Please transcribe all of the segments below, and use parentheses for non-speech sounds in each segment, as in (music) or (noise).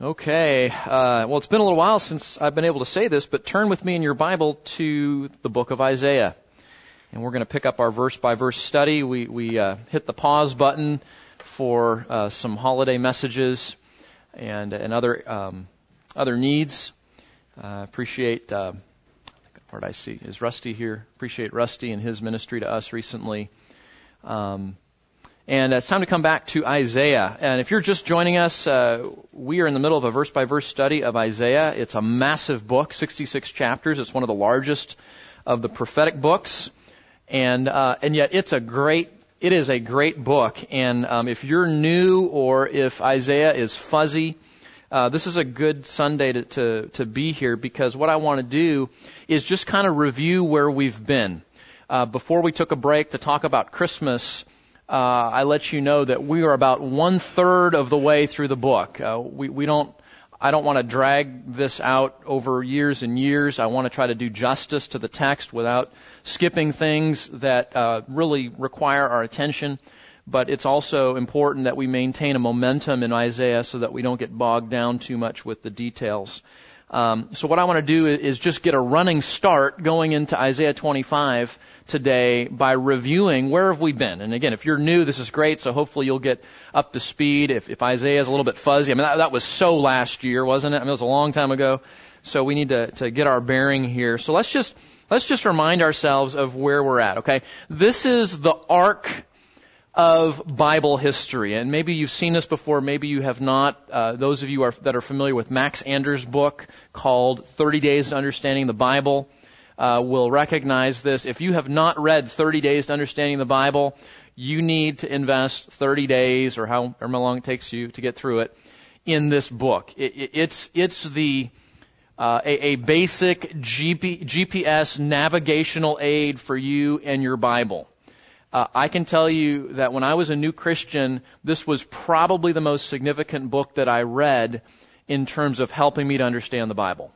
Okay, uh, well, it's been a little while since I've been able to say this, but turn with me in your Bible to the book of Isaiah. And we're going to pick up our verse by verse study. We, we uh, hit the pause button for uh, some holiday messages and, and other, um, other needs. Uh, appreciate, uh, I see? Is Rusty here? Appreciate Rusty and his ministry to us recently. Um, and it's time to come back to Isaiah. And if you're just joining us, uh, we are in the middle of a verse by verse study of Isaiah. It's a massive book, 66 chapters. It's one of the largest of the prophetic books. And, uh, and yet it's a great, it is a great book. And um, if you're new or if Isaiah is fuzzy, uh, this is a good Sunday to, to, to be here because what I want to do is just kind of review where we've been. Uh, before we took a break to talk about Christmas, uh, I let you know that we are about one third of the way through the book. Uh, we, we don't, I don't want to drag this out over years and years. I want to try to do justice to the text without skipping things that uh, really require our attention. But it's also important that we maintain a momentum in Isaiah so that we don't get bogged down too much with the details. Um, so what I want to do is just get a running start going into Isaiah 25 today by reviewing where have we been. And again, if you're new, this is great. So hopefully you'll get up to speed. If, if Isaiah is a little bit fuzzy, I mean that, that was so last year, wasn't it? I mean it was a long time ago. So we need to to get our bearing here. So let's just let's just remind ourselves of where we're at. Okay, this is the arc of Bible history. And maybe you've seen this before, maybe you have not. Uh, those of you are, that are familiar with Max Anders' book called 30 Days to Understanding the Bible uh, will recognize this. If you have not read 30 Days to Understanding the Bible, you need to invest 30 days or however long it takes you to get through it in this book. It, it, it's, it's the, uh, a, a, basic GP, GPS navigational aid for you and your Bible. Uh, I can tell you that when I was a new Christian, this was probably the most significant book that I read in terms of helping me to understand the Bible.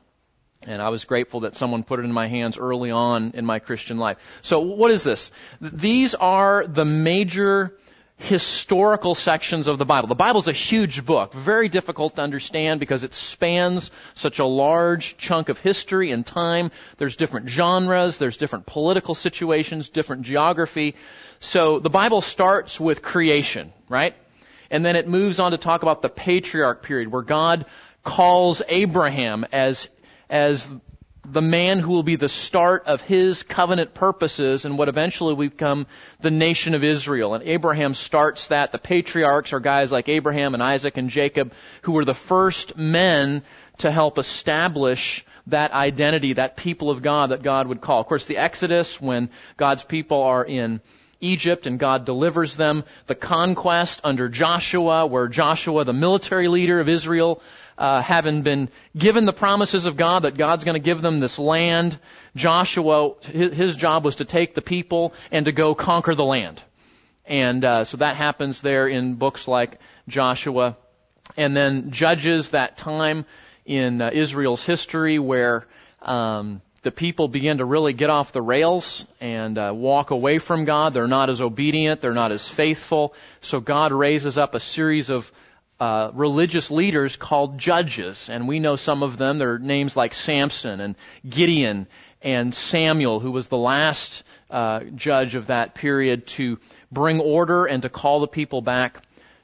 And I was grateful that someone put it in my hands early on in my Christian life. So what is this? These are the major historical sections of the Bible. The Bible is a huge book, very difficult to understand because it spans such a large chunk of history and time. There's different genres, there's different political situations, different geography. So the Bible starts with creation, right? And then it moves on to talk about the patriarch period where God calls Abraham as, as the man who will be the start of his covenant purposes and what eventually will become the nation of Israel. And Abraham starts that. The patriarchs are guys like Abraham and Isaac and Jacob who were the first men to help establish that identity, that people of God that God would call. Of course, the Exodus, when God's people are in Egypt and God delivers them. The conquest under Joshua, where Joshua, the military leader of Israel, uh, having been given the promises of God that God's going to give them this land, Joshua, his, his, job was to take the people and to go conquer the land. And uh, so that happens there in books like Joshua. And then Judges, that time in uh, Israel's history where um, the people begin to really get off the rails and uh, walk away from God. They're not as obedient. They're not as faithful. So God raises up a series of uh, religious leaders called judges, and we know some of them. Their names like Samson and Gideon and Samuel, who was the last uh, judge of that period to bring order and to call the people back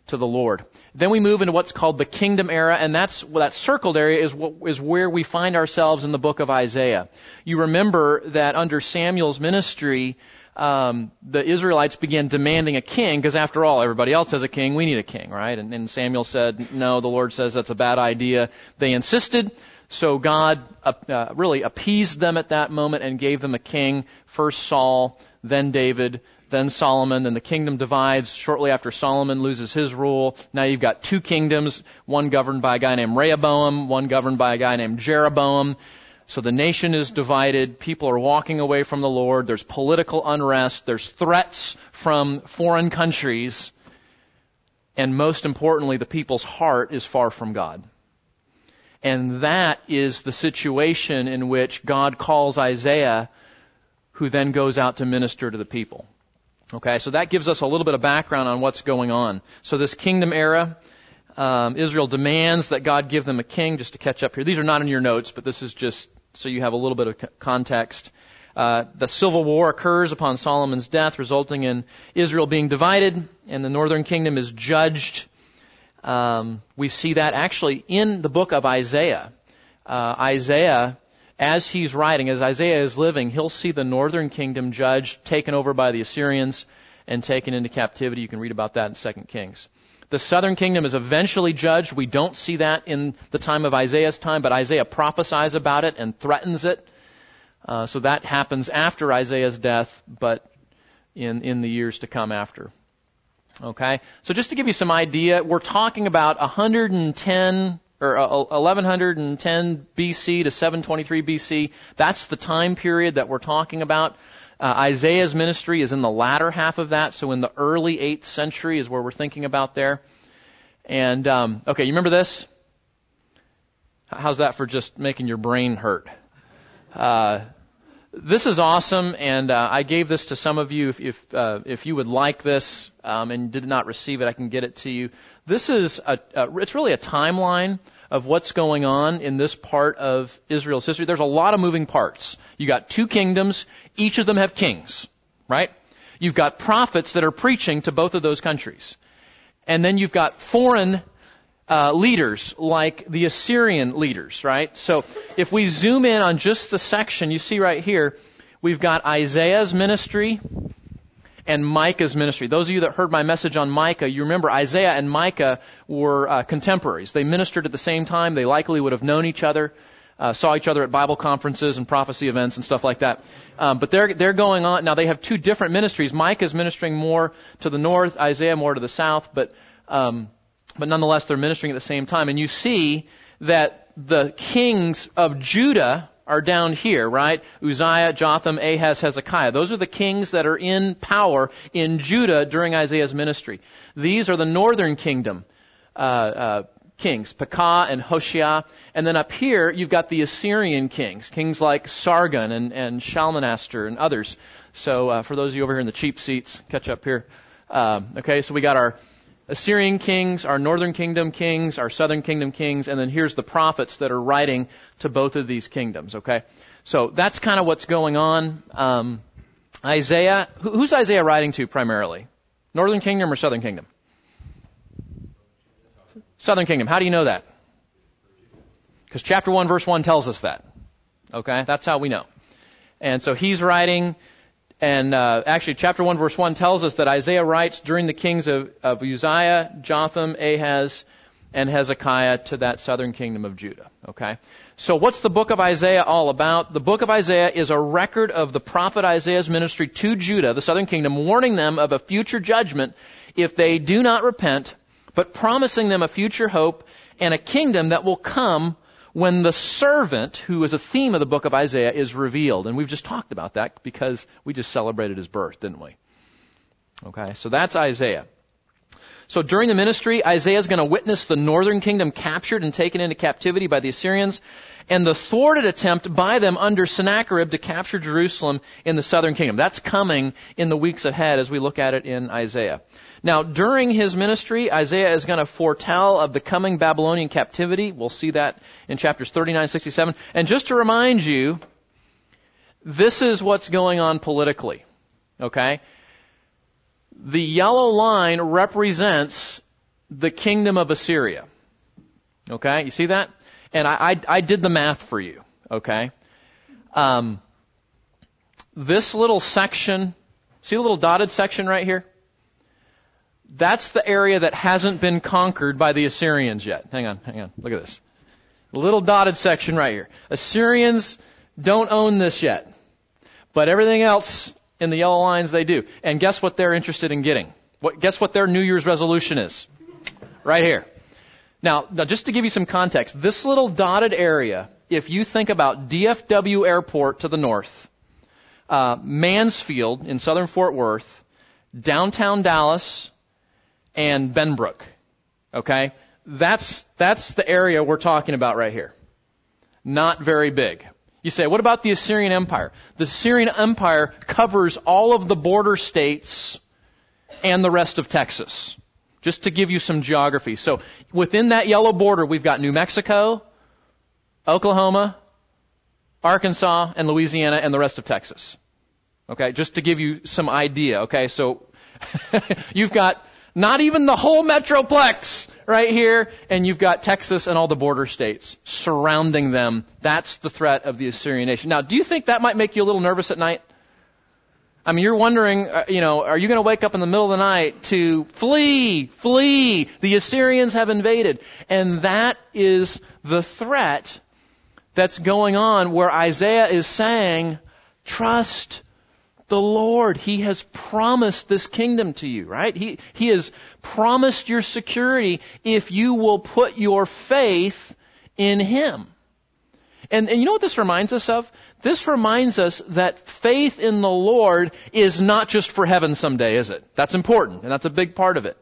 to the Lord. Then we move into what's called the kingdom era, and that's that circled area is what is where we find ourselves in the book of Isaiah. You remember that under Samuel's ministry, um, the Israelites began demanding a king because, after all, everybody else has a king. We need a king, right? And, and Samuel said, "No, the Lord says that's a bad idea." They insisted. So God uh, uh, really appeased them at that moment and gave them a king. First Saul, then David, then Solomon, then the kingdom divides shortly after Solomon loses his rule. Now you've got two kingdoms, one governed by a guy named Rehoboam, one governed by a guy named Jeroboam. So the nation is divided. People are walking away from the Lord. There's political unrest. There's threats from foreign countries. And most importantly, the people's heart is far from God. And that is the situation in which God calls Isaiah, who then goes out to minister to the people. Okay, so that gives us a little bit of background on what's going on. So this kingdom era, Um, Israel demands that God give them a king. Just to catch up here, these are not in your notes, but this is just so you have a little bit of context. Uh, the civil war occurs upon Solomon's death, resulting in Israel being divided, and the northern kingdom is judged. Um, we see that actually in the book of Isaiah. Uh, Isaiah, as he's writing, as Isaiah is living, he'll see the northern kingdom judged, taken over by the Assyrians, and taken into captivity. You can read about that in 2 Kings. The southern kingdom is eventually judged. We don't see that in the time of Isaiah's time, but Isaiah prophesies about it and threatens it. Uh, so that happens after Isaiah's death, but in, in the years to come after. Okay? So just to give you some idea, we're talking about 110 or 1110 uh, BC to 723 BC. That's the time period that we're talking about. Uh, Isaiah's ministry is in the latter half of that, so in the early 8th century is where we're thinking about there. And, um, okay, you remember this? How's that for just making your brain hurt? Uh, this is awesome, and uh, I gave this to some of you. If if, uh, if you would like this um, and did not receive it, I can get it to you. This is a, a it's really a timeline of what's going on in this part of Israel's history. There's a lot of moving parts. You got two kingdoms. Each of them have kings, right? You've got prophets that are preaching to both of those countries. And then you've got foreign uh, leaders like the Assyrian leaders, right? So if we zoom in on just the section you see right here, we've got Isaiah's ministry and Micah's ministry. Those of you that heard my message on Micah, you remember Isaiah and Micah were uh, contemporaries. They ministered at the same time. They likely would have known each other, uh, saw each other at Bible conferences and prophecy events and stuff like that. Um, but they're they're going on now. They have two different ministries. Micah is ministering more to the north, Isaiah more to the south. But um, but nonetheless, they're ministering at the same time. And you see that the kings of Judah are down here, right? Uzziah, Jotham, Ahaz, Hezekiah. Those are the kings that are in power in Judah during Isaiah's ministry. These are the northern kingdom uh, uh, kings, Pekah and Hoshea. And then up here, you've got the Assyrian kings, kings like Sargon and, and Shalmaneser and others. So uh, for those of you over here in the cheap seats, catch up here. Um, okay, so we got our Assyrian kings, our northern kingdom kings, our southern kingdom kings, and then here's the prophets that are writing to both of these kingdoms, okay? So that's kind of what's going on. Um, Isaiah, who's Isaiah writing to primarily? Northern kingdom or southern kingdom? Southern kingdom. How do you know that? Because chapter 1 verse 1 tells us that. Okay? That's how we know. And so he's writing and uh, actually, chapter 1, verse 1 tells us that Isaiah writes during the kings of, of Uzziah, Jotham, Ahaz, and Hezekiah to that southern kingdom of Judah. Okay? So what's the book of Isaiah all about? The book of Isaiah is a record of the prophet Isaiah's ministry to Judah, the southern kingdom, warning them of a future judgment if they do not repent, but promising them a future hope and a kingdom that will come when the servant, who is a theme of the book of Isaiah, is revealed. And we've just talked about that because we just celebrated his birth, didn't we? Okay, so that's Isaiah. So during the ministry, Isaiah is going to witness the northern kingdom captured and taken into captivity by the Assyrians and the thwarted attempt by them under Sennacherib to capture Jerusalem in the southern kingdom. That's coming in the weeks ahead as we look at it in Isaiah. Now, during his ministry, Isaiah is going to foretell of the coming Babylonian captivity. We'll see that in chapters 39, 67. And just to remind you, this is what's going on politically. Okay? The yellow line represents the kingdom of Assyria. Okay? You see that? And I, I, I did the math for you. Okay? Um, this little section, see the little dotted section right here? That's the area that hasn't been conquered by the Assyrians yet. Hang on, hang on. Look at this. Little dotted section right here. Assyrians don't own this yet. But everything else in the yellow lines they do. And guess what they're interested in getting? What, guess what their New Year's resolution is? Right here. Now, now, just to give you some context, this little dotted area, if you think about DFW Airport to the north, uh, Mansfield in southern Fort Worth, downtown Dallas, and Benbrook. Okay? That's, that's the area we're talking about right here. Not very big. You say, what about the Assyrian Empire? The Assyrian Empire covers all of the border states and the rest of Texas. Just to give you some geography. So within that yellow border, we've got New Mexico, Oklahoma, Arkansas, and Louisiana, and the rest of Texas. Okay, just to give you some idea. Okay, so (laughs) you've got not even the whole metroplex right here, and you've got Texas and all the border states surrounding them. That's the threat of the Assyrian nation. Now, do you think that might make you a little nervous at night? I mean, you're wondering, uh, you know, are you going to wake up in the middle of the night to flee, flee? The Assyrians have invaded. And that is the threat that's going on where Isaiah is saying, trust the Lord. He has promised this kingdom to you, right? He, he has promised your security if you will put your faith in Him. And, and you know what this reminds us of? This reminds us that faith in the Lord is not just for heaven someday, is it? That's important, and that's a big part of it.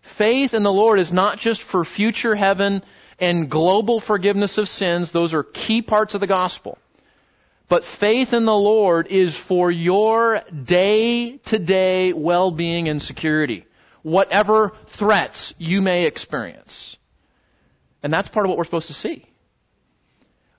Faith in the Lord is not just for future heaven and global forgiveness of sins. Those are key parts of the gospel. But faith in the Lord is for your day to day well being and security, whatever threats you may experience. And that's part of what we're supposed to see.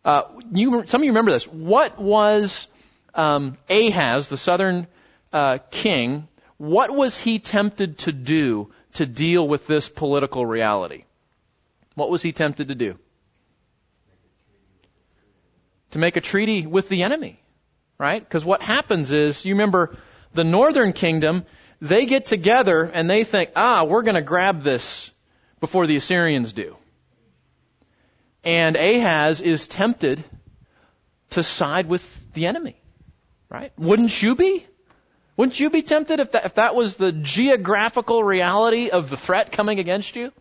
Uh, you, some of you remember this. What was um, Ahaz, the southern uh, king, what was he tempted to do to deal with this political reality? What was he tempted to do? To make a treaty with the enemy, right? Because what happens is, you remember the northern kingdom, they get together and they think, ah, we're going to grab this before the Assyrians do. And Ahaz is tempted to side with the enemy, right? Wouldn't you be? Wouldn't you be tempted if that, if that was the geographical reality of the threat coming against you?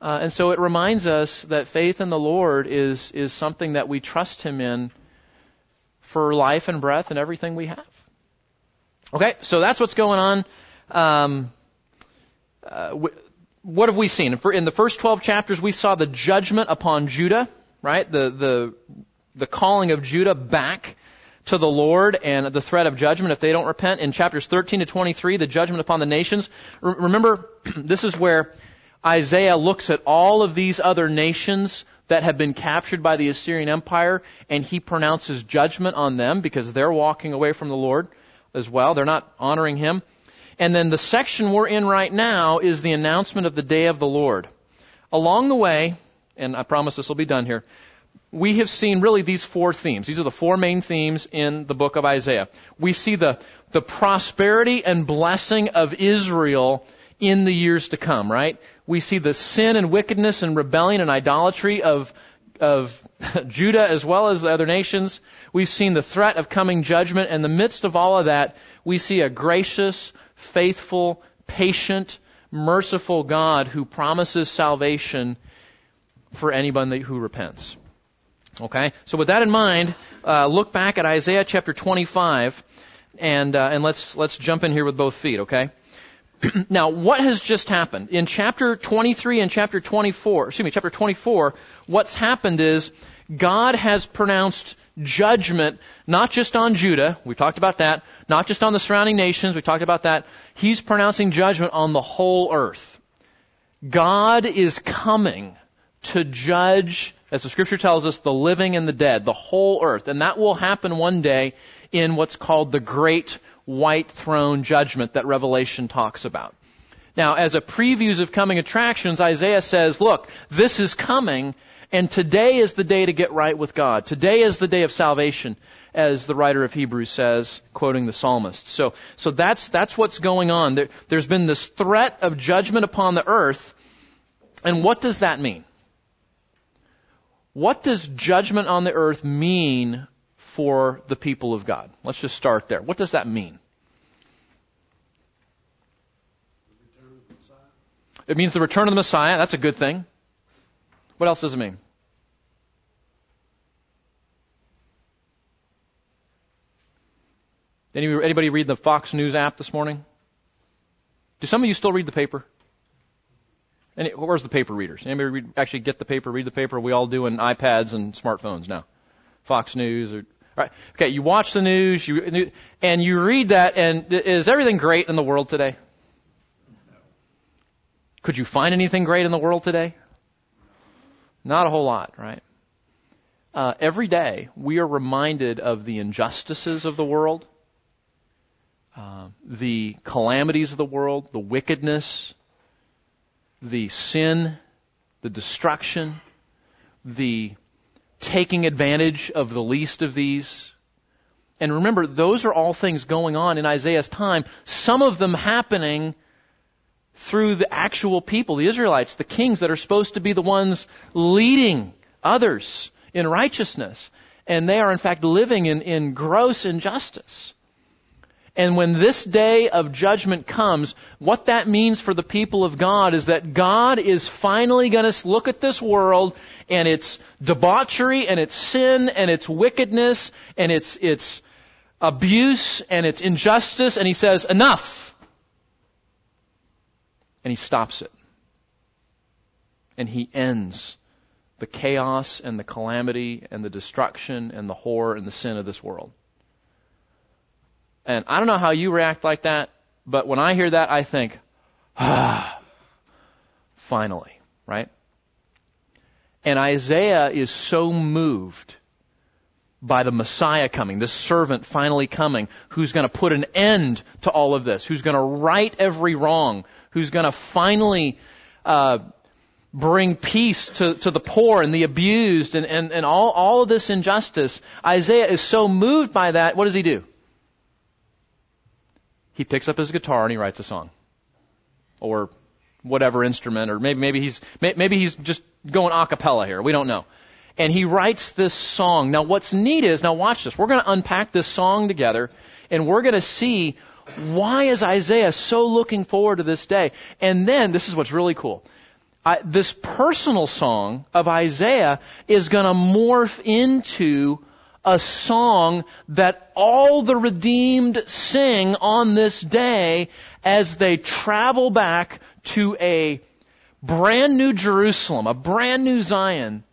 Uh, and so it reminds us that faith in the Lord is, is something that we trust Him in for life and breath and everything we have. Okay, so that's what's going on. Um, uh, what have we seen? In the first 12 chapters, we saw the judgment upon Judah, right? The, the, the calling of Judah back to the Lord and the threat of judgment if they don't repent. In chapters 13 to 23, the judgment upon the nations. remember, (clears throat) this is where Isaiah looks at all of these other nations that have been captured by the Assyrian Empire and he pronounces judgment on them because they're walking away from the Lord as well. They're not honoring him. And then the section we're in right now is the announcement of the day of the Lord. Along the way, and I promise this will be done here, we have seen really these four themes. These are the four main themes in the book of Isaiah. We see the, the prosperity and blessing of Israel in the years to come, right? We see the sin and wickedness and rebellion and idolatry of, of (laughs) Judah as well as the other nations. We've seen the threat of coming judgment. In the midst of all of that, we see a gracious, faithful, patient, merciful God who promises salvation for anyone who repents. Okay? So with that in mind, uh, look back at Isaiah chapter 25 and, uh, and let's, let's jump in here with both feet, okay? (clears throat) now, what has just happened? In chapter 23 and chapter 24, excuse me, chapter 24, what's happened is God has pronounced judgment not just on Judah, we talked about that, not just on the surrounding nations, we talked about that. He's pronouncing judgment on the whole earth. God is coming to judge, as the scripture tells us, the living and the dead, the whole earth. And that will happen one day in what's called the Great white throne judgment that Revelation talks about. Now, as a previews of coming attractions, Isaiah says, look, this is coming, and today is the day to get right with God. Today is the day of salvation, as the writer of Hebrews says, quoting the psalmist. So, so that's, that's what's going on. There, there's been this threat of judgment upon the earth, and what does that mean? What does judgment on the earth mean for the people of God. Let's just start there. What does that mean? It means the return of the Messiah. That's a good thing. What else does it mean? Anybody read the Fox News app this morning? Do some of you still read the paper? Any, where's the paper readers? Anybody read, actually get the paper, read the paper? We all do on iPads and smartphones now. Fox News or Right. Okay, you watch the news, you, and you read that, and is everything great in the world today? Could you find anything great in the world today? Not a whole lot, right? Uh, every day we are reminded of the injustices of the world, uh, the calamities of the world, the wickedness, the sin, the destruction, the taking advantage of the least of these. And remember, those are all things going on in Isaiah's time, some of them happening through the actual people, the Israelites, the kings that are supposed to be the ones leading others in righteousness. And they are in fact living in, in gross injustice. And when this day of judgment comes, what that means for the people of God is that God is finally going to look at this world and its debauchery and its sin and its wickedness and its, its abuse and its injustice and he says, enough. And he stops it. And he ends the chaos and the calamity and the destruction and the horror and the sin of this world. And I don't know how you react like that, but when I hear that, I think, ah, finally, right? And Isaiah is so moved by the Messiah coming, this servant finally coming, who's going to put an end to all of this, who's going to right every wrong, who's going to finally uh, bring peace to, to the poor and the abused and, and, and all, all of this injustice. Isaiah is so moved by that, what does he do? He picks up his guitar and he writes a song. Or whatever instrument, or maybe, maybe he's, maybe he's just going a cappella here. We don't know. And he writes this song. Now what's neat is, now watch this. We're going to unpack this song together and we're going to see why is Isaiah so looking forward to this day? And then, this is what's really cool. I, this personal song of Isaiah is going to morph into a song that all the redeemed sing on this day as they travel back to a brand new Jerusalem, a brand new Zion,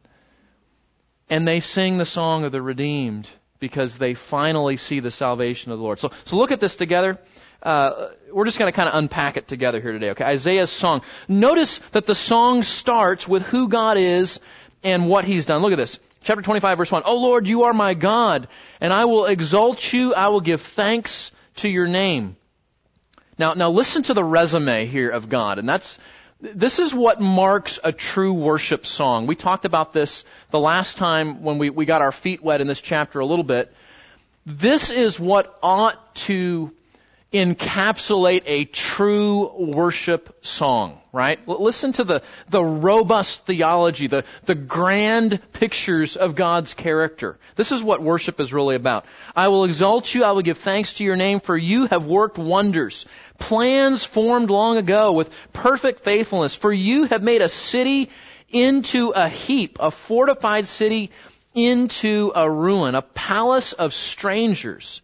and they sing the song of the redeemed because they finally see the salvation of the Lord. So, so look at this together. Uh, we're just going to kind of unpack it together here today, okay? Isaiah's song. Notice that the song starts with who God is and what He's done. Look at this. Chapter 25 verse 1. Oh Lord, you are my God, and I will exalt you, I will give thanks to your name. Now, now listen to the resume here of God, and that's, this is what marks a true worship song. We talked about this the last time when we, we got our feet wet in this chapter a little bit. This is what ought to encapsulate a true worship song, right? Listen to the, the robust theology, the, the grand pictures of God's character. This is what worship is really about. I will exalt you, I will give thanks to your name, for you have worked wonders. Plans formed long ago with perfect faithfulness, for you have made a city into a heap, a fortified city into a ruin, a palace of strangers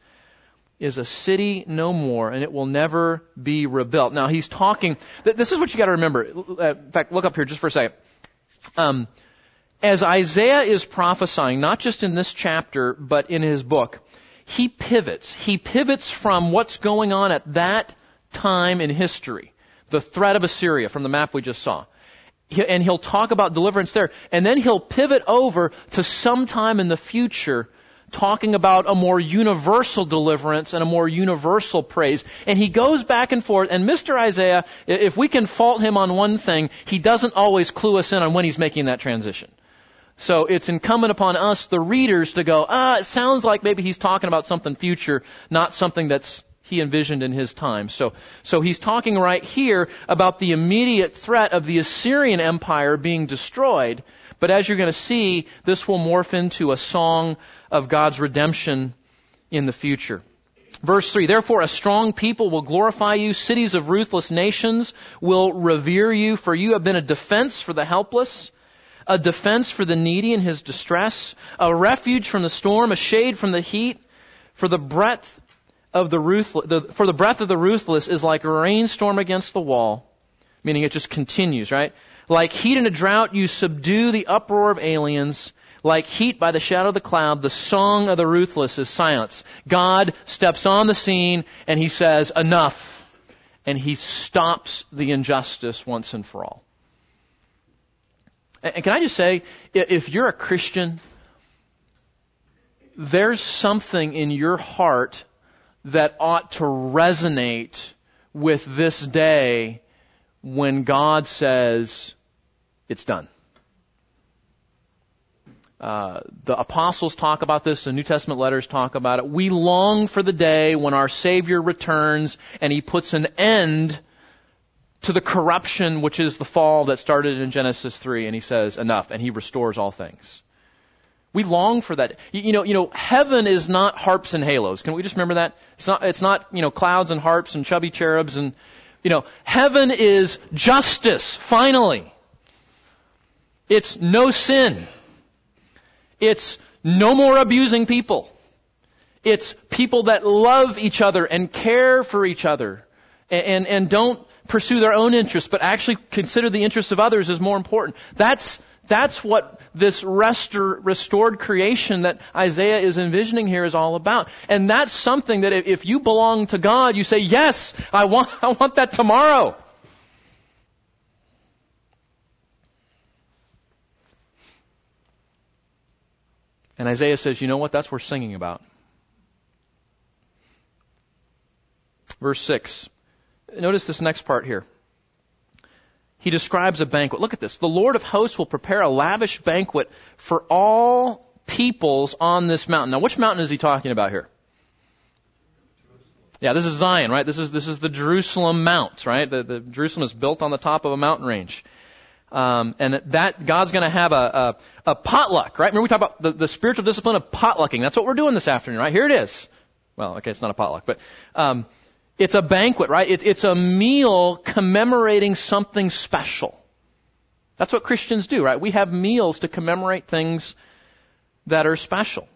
is a city no more, and it will never be rebuilt. Now he's talking. This is what you got to remember. Uh, in fact, look up here just for a second. Um, as Isaiah is prophesying, not just in this chapter, but in his book, he pivots. He pivots from what's going on at that time in history, the threat of Assyria from the map we just saw. And he'll talk about deliverance there, and then he'll pivot over to sometime in the future talking about a more universal deliverance and a more universal praise. And he goes back and forth, and Mr. Isaiah, if we can fault him on one thing, he doesn't always clue us in on when he's making that transition. So it's incumbent upon us, the readers, to go, ah, it sounds like maybe he's talking about something future, not something that's he envisioned in his time. So, so he's talking right here about the immediate threat of the Assyrian Empire being destroyed. But as you're going to see, this will morph into a song of God's redemption in the future. Verse 3, therefore a strong people will glorify you, cities of ruthless nations will revere you, for you have been a defense for the helpless, a defense for the needy in his distress, a refuge from the storm, a shade from the heat, for the breath of the ruthless, the, for the breath of the ruthless is like a rainstorm against the wall, meaning it just continues, right? Like heat in a drought, you subdue the uproar of aliens. Like heat by the shadow of the cloud, the song of the ruthless is silence. God steps on the scene and he says, enough. and he stops the injustice once and for all. And can I just say, if you're a Christian, there's something in your heart that ought to resonate with this day when God says, it's done. Uh, the apostles talk about this, the New Testament letters talk about it. We long for the day when our Savior returns and He puts an end to the corruption which is the fall that started in Genesis 3 and He says, enough, and He restores all things. We long for that. You, know, you know, heaven is not harps and halos. Can we just remember that? It's not, it's not, you know, clouds and harps and chubby cherubs and, you know, heaven is justice, finally. It's no sin. It's no more abusing people. It's people that love each other and care for each other and, and, and don't pursue their own interests, but actually consider the interests of others as more important. That's, that's what this restor, restored creation that Isaiah is envisioning here is all about. And that's something that if you belong to God, you say, yes, I want, (laughs) I want that tomorrow. And Isaiah says, you know what? That's worth singing about. Verse 6. Notice this next part here. He describes a banquet. Look at this. The Lord of hosts will prepare a lavish banquet for all peoples on this mountain. Now, which mountain is he talking about here? Yeah, this is Zion, right? This is this is the Jerusalem Mount, right? The, the Jerusalem is built on the top of a mountain range. Um, and that God's going to have a, a, a, potluck, right? Remember we talked about the, the spiritual discipline of potlucking. That's what we're doing this afternoon, right? Here it is. Well, okay, it's not a potluck, but um, it's a banquet, right? It, it's a meal commemorating something special. That's what Christians do, right? We have meals to commemorate things that are special.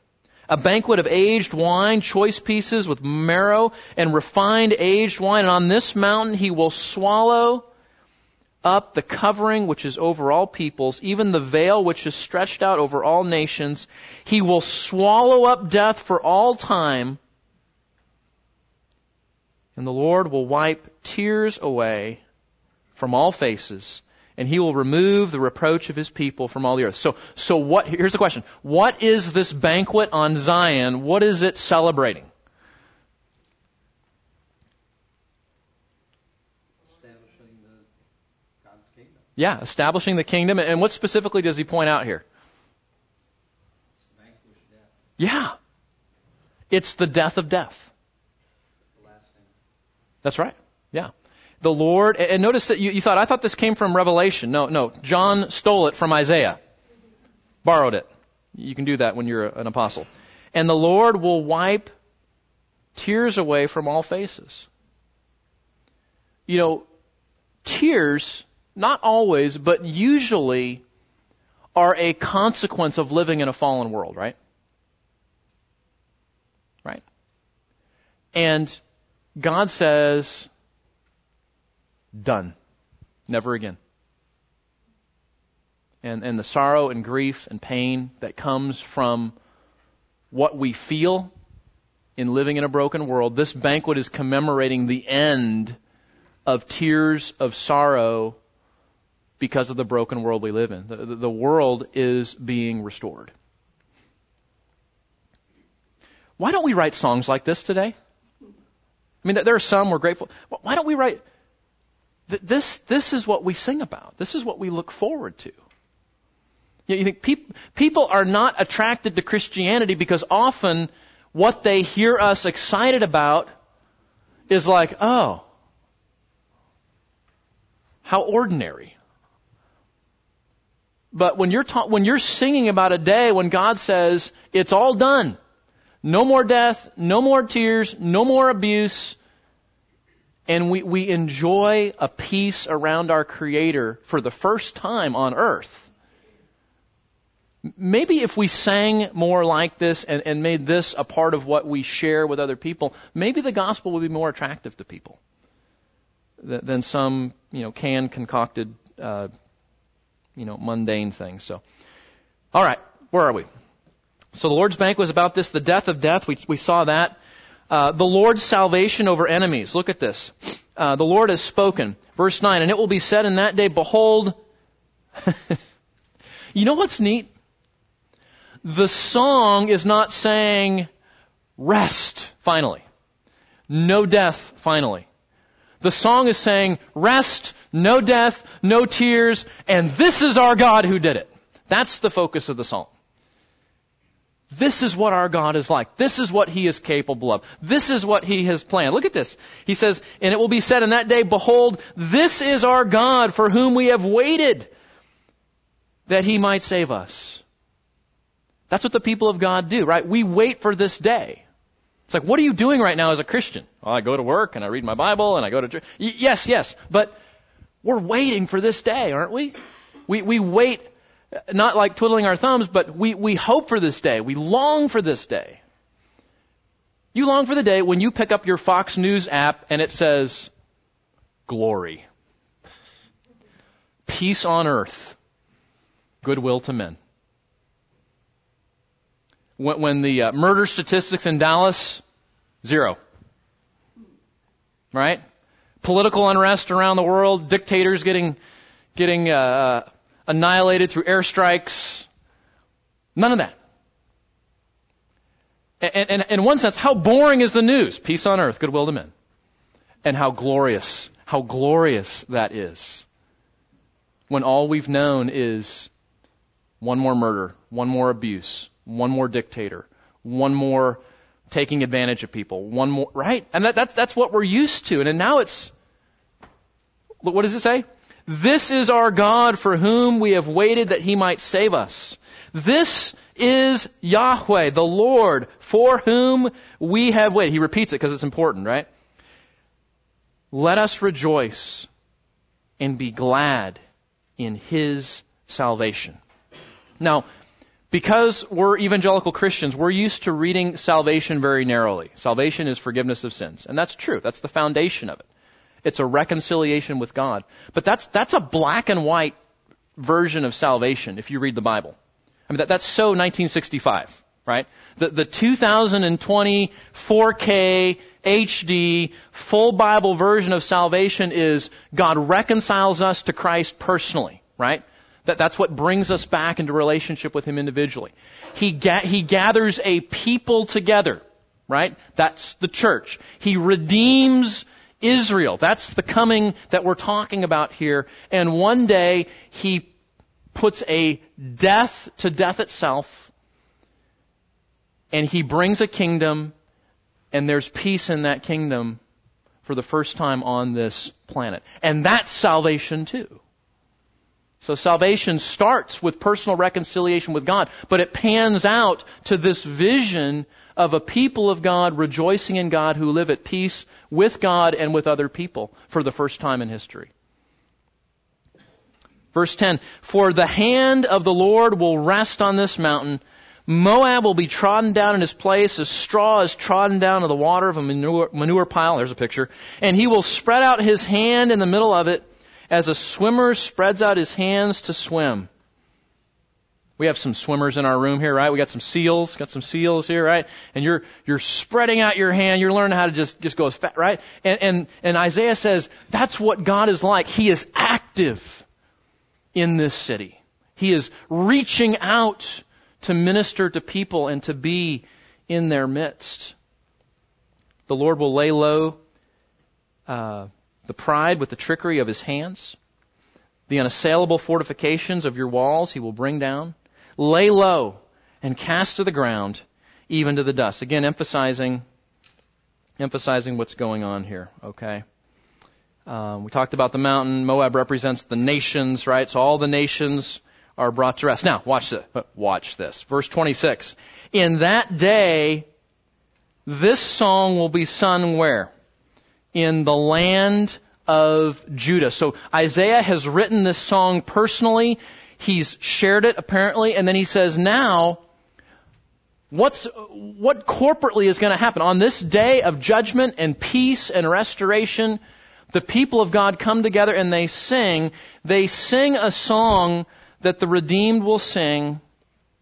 A banquet of aged wine, choice pieces with marrow and refined aged wine. And on this mountain he will swallow up the covering which is over all peoples, even the veil which is stretched out over all nations. He will swallow up death for all time, and the Lord will wipe tears away from all faces, and he will remove the reproach of his people from all the earth. So, so what, here's the question. What is this banquet on Zion? What is it celebrating? Yeah, establishing the kingdom. And what specifically does he point out here? Yeah. It's the death of death. That's right. Yeah. The Lord, and notice that you, you thought, I thought this came from Revelation. No, no. John stole it from Isaiah. Borrowed it. You can do that when you're an apostle. And the Lord will wipe tears away from all faces. You know, tears not always, but usually are a consequence of living in a fallen world, right? Right? And God says, done. Never again. And, and the sorrow and grief and pain that comes from what we feel in living in a broken world, this banquet is commemorating the end of tears of sorrow because of the broken world we live in. The, the world is being restored. Why don't we write songs like this today? I mean, there are some we're grateful. Why don't we write? This, this is what we sing about. This is what we look forward to. You, you think peop, people are not attracted to Christianity because often what they hear us excited about is like, oh, how ordinary. But when you're ta- when you're singing about a day when God says it's all done, no more death, no more tears, no more abuse, and we, we enjoy a peace around our Creator for the first time on earth. Maybe if we sang more like this and, and made this a part of what we share with other people, maybe the gospel would be more attractive to people than, than some, you know, canned concocted uh, you know, mundane things. So, all right, where are we? So the Lord's banquet was about this, the death of death. We, we saw that. Uh, the Lord's salvation over enemies. Look at this. Uh, the Lord has spoken. Verse 9, and it will be said in that day, behold, (laughs) you know what's neat? The song is not saying rest, finally. No death, finally. The song is saying rest, no death, no tears, and this is our God who did it. That's the focus of the song. This is what our God is like. This is what He is capable of. This is what He has planned. Look at this. He says, and it will be said in that day, behold, this is our God for whom we have waited that He might save us. That's what the people of God do, right? We wait for this day. It's like, what are you doing right now as a Christian? Well, I go to work and I read my Bible and I go to church. Y- yes, yes, but we're waiting for this day, aren't we? We, we wait not like twiddling our thumbs, but we, we hope for this day. We long for this day. You long for the day when you pick up your Fox News app and it says, glory, peace on earth, goodwill to men. When, when the uh, murder statistics in Dallas, zero. Right? Political unrest around the world, dictators getting, getting, uh, annihilated through airstrikes. None of that. And, and, in one sense, how boring is the news? Peace on earth, goodwill to men. And how glorious, how glorious that is. When all we've known is one more murder, one more abuse, one more dictator, one more taking advantage of people, one more, right? And that, that's, that's what we're used to. And, and now it's, what does it say? This is our God for whom we have waited that he might save us. This is Yahweh, the Lord, for whom we have waited. He repeats it because it's important, right? Let us rejoice and be glad in his salvation. Now, because we're evangelical Christians, we're used to reading salvation very narrowly. Salvation is forgiveness of sins. And that's true. That's the foundation of it. It's a reconciliation with God. But that's, that's a black and white version of salvation if you read the Bible. I mean, that, that's so 1965, right? The, the 2020 4K HD full Bible version of salvation is God reconciles us to Christ personally, right? That, that's what brings us back into relationship with Him individually. He, ga- he gathers a people together, right? That's the church. He redeems Israel. That's the coming that we're talking about here. And one day, he puts a death to death itself, and he brings a kingdom, and there's peace in that kingdom for the first time on this planet. And that's salvation too. So salvation starts with personal reconciliation with God, but it pans out to this vision of a people of God rejoicing in God who live at peace with God and with other people for the first time in history. Verse 10, For the hand of the Lord will rest on this mountain. Moab will be trodden down in his place as straw is trodden down to the water of a manure, manure pile. There's a picture. And he will spread out his hand in the middle of it as a swimmer spreads out his hands to swim. We have some swimmers in our room here, right? We got some seals, got some seals here, right? And you're, you're spreading out your hand, you're learning how to just, just go as fast, right? And, and, and Isaiah says, that's what God is like. He is active in this city. He is reaching out to minister to people and to be in their midst. The Lord will lay low uh, the pride with the trickery of his hands. The unassailable fortifications of your walls he will bring down lay low, and cast to the ground, even to the dust. Again, emphasizing, emphasizing what's going on here, okay? Um, we talked about the mountain. Moab represents the nations, right? So all the nations are brought to rest. Now, watch this. Watch this. Verse 26. In that day, this song will be sung where? In the land of Judah. So Isaiah has written this song personally He's shared it apparently, and then he says, now, what's, what corporately is going to happen? On this day of judgment and peace and restoration, the people of God come together and they sing. They sing a song that the redeemed will sing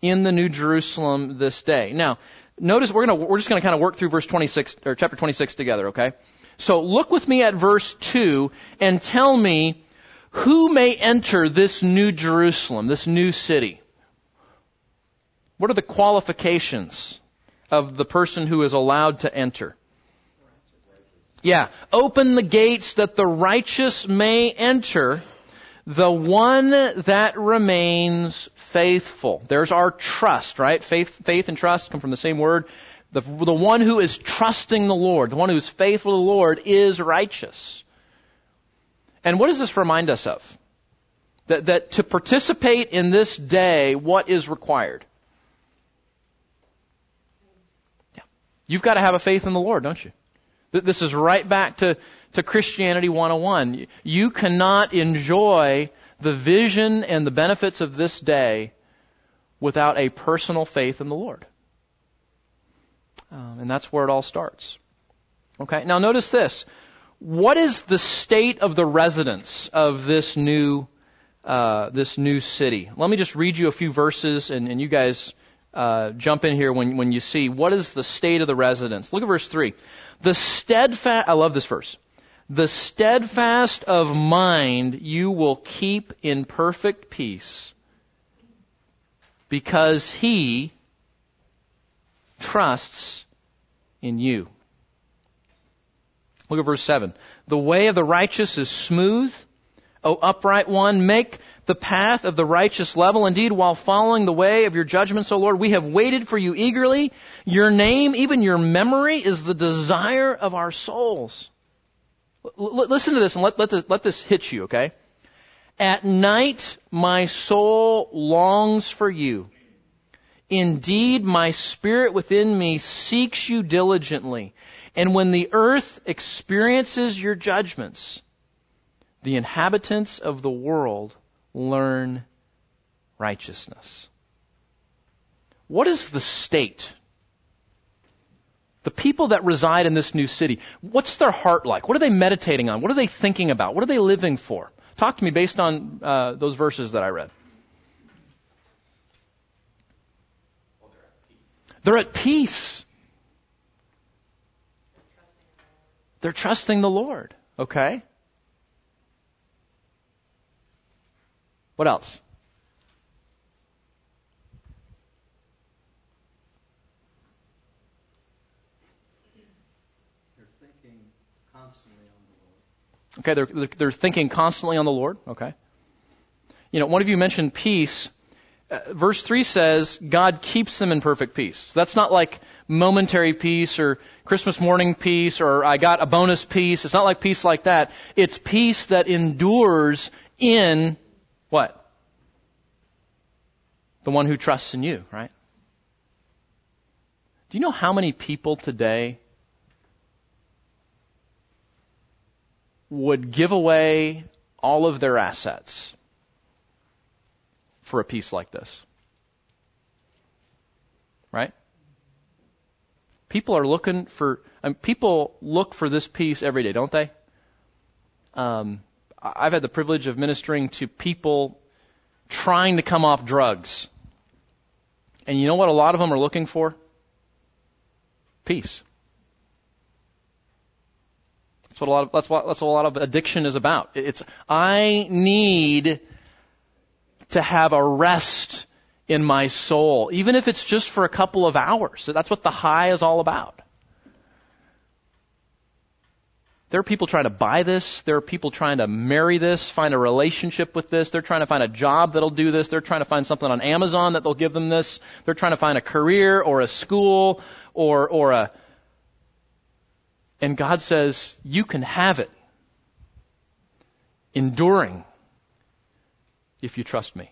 in the New Jerusalem this day. Now, notice we're gonna, we're just gonna kind of work through verse 26, or chapter 26 together, okay? So look with me at verse 2 and tell me who may enter this new Jerusalem, this new city? What are the qualifications of the person who is allowed to enter? Yeah. Open the gates that the righteous may enter, the one that remains faithful. There's our trust, right? Faith, faith and trust come from the same word. The, the one who is trusting the Lord, the one who is faithful to the Lord is righteous. And what does this remind us of? That, that to participate in this day, what is required? Yeah. You've got to have a faith in the Lord, don't you? This is right back to, to Christianity 101. You cannot enjoy the vision and the benefits of this day without a personal faith in the Lord. Um, and that's where it all starts. Okay, now notice this. What is the state of the residents of this new, uh, this new city? Let me just read you a few verses and, and you guys, uh, jump in here when, when you see what is the state of the residents. Look at verse 3. The steadfast, I love this verse. The steadfast of mind you will keep in perfect peace because he trusts in you. Look at verse 7. The way of the righteous is smooth. O upright one, make the path of the righteous level. Indeed, while following the way of your judgments, O Lord, we have waited for you eagerly. Your name, even your memory, is the desire of our souls. L- listen to this and let, let, this, let this hit you, okay? At night, my soul longs for you. Indeed, my spirit within me seeks you diligently. And when the earth experiences your judgments, the inhabitants of the world learn righteousness. What is the state? The people that reside in this new city, what's their heart like? What are they meditating on? What are they thinking about? What are they living for? Talk to me based on uh, those verses that I read. They're at peace. They're trusting the Lord. Okay? What else? They're thinking constantly on the Lord. Okay, they're, they're thinking constantly on the Lord. Okay. You know, one of you mentioned peace. Uh, verse 3 says, God keeps them in perfect peace. that's not like momentary peace or Christmas morning peace or I got a bonus peace. It's not like peace like that. It's peace that endures in what? The one who trusts in you, right? Do you know how many people today would give away all of their assets for a peace like this? Right? People are looking for, mean, people look for this peace every day, don't they? Um, I've had the privilege of ministering to people trying to come off drugs. And you know what a lot of them are looking for? Peace. That's what a lot of, that's what, that's what a lot of addiction is about. It's, I need to have a rest in my soul, even if it's just for a couple of hours. So That's what the high is all about. There are people trying to buy this. There are people trying to marry this, find a relationship with this. They're trying to find a job that'll do this. They're trying to find something on Amazon that will give them this. They're trying to find a career or a school or, or a, and God says, you can have it. Enduring if you trust me.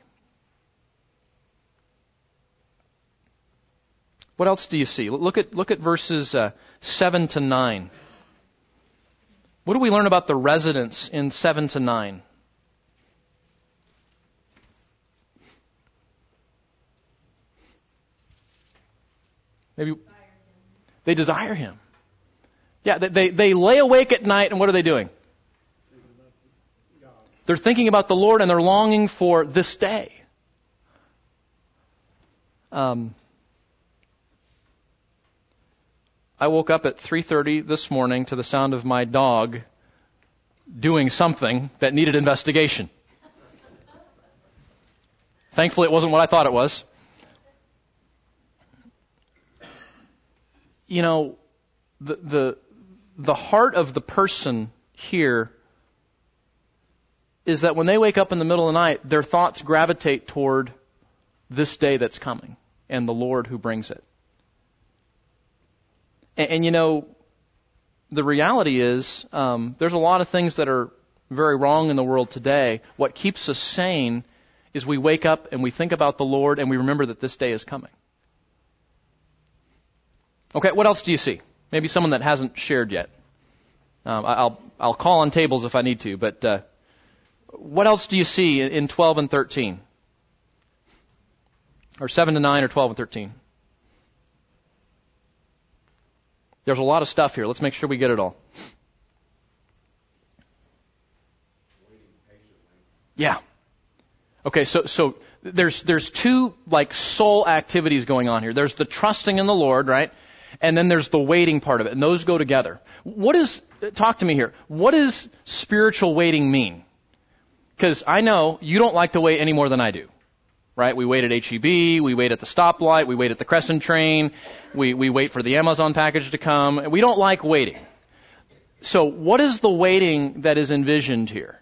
What else do you see? Look at, look at verses uh, 7 to 9. What do we learn about the residents in 7 to 9? Maybe they desire him. Yeah, they, they, they lay awake at night and what are they doing? They're thinking about the Lord and they're longing for this day. Um, I woke up at 3:30 this morning to the sound of my dog doing something that needed investigation. Thankfully, it wasn't what I thought it was. You know, the the the heart of the person here is that when they wake up in the middle of the night, their thoughts gravitate toward this day that's coming and the Lord who brings it. And, and you know, the reality is, um, there's a lot of things that are very wrong in the world today. What keeps us sane is we wake up and we think about the Lord and we remember that this day is coming. Okay, what else do you see? Maybe someone that hasn't shared yet. Um, I'll I'll call on tables if I need to, but uh, what else do you see in 12 and 13? Or 7 to 9 or 12 and 13? There's a lot of stuff here. Let's make sure we get it all. Yeah. Okay, so so there's there's two like soul activities going on here. There's the trusting in the Lord, right? And then there's the waiting part of it, and those go together. What is talk to me here? What does spiritual waiting mean? Because I know you don't like to wait any more than I do. Right? We wait at HEB, we wait at the stoplight, we wait at the Crescent train, we, we wait for the Amazon package to come. We don't like waiting. So what is the waiting that is envisioned here?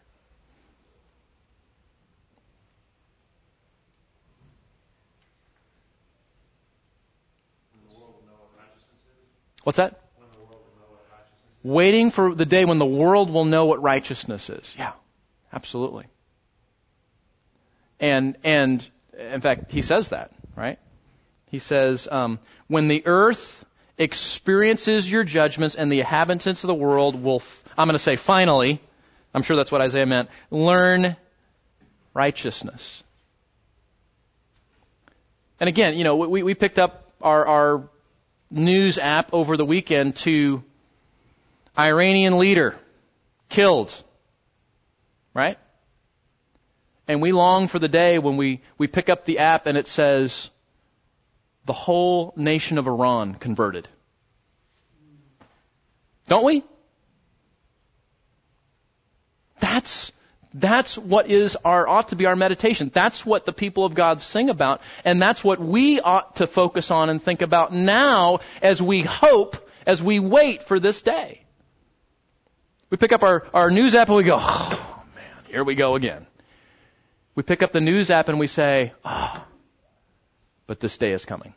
What's that? Waiting for the day when the world will know what righteousness is. Yeah, absolutely. And and in fact, he says that, right? He says, um, when the earth experiences your judgments and the inhabitants of the world will, f- I'm going to say finally, I'm sure that's what Isaiah meant, learn righteousness. And again, you know, we, we picked up our, our news app over the weekend to Iranian leader killed. Right? And we long for the day when we, we pick up the app and it says, the whole nation of Iran converted. Don't we? That's, that's what is our, ought to be our meditation. That's what the people of God sing about. And that's what we ought to focus on and think about now as we hope, as we wait for this day. We pick up our, our news app and we go, (sighs) oh here we go again. We pick up the news app and we say, oh, but this day is coming.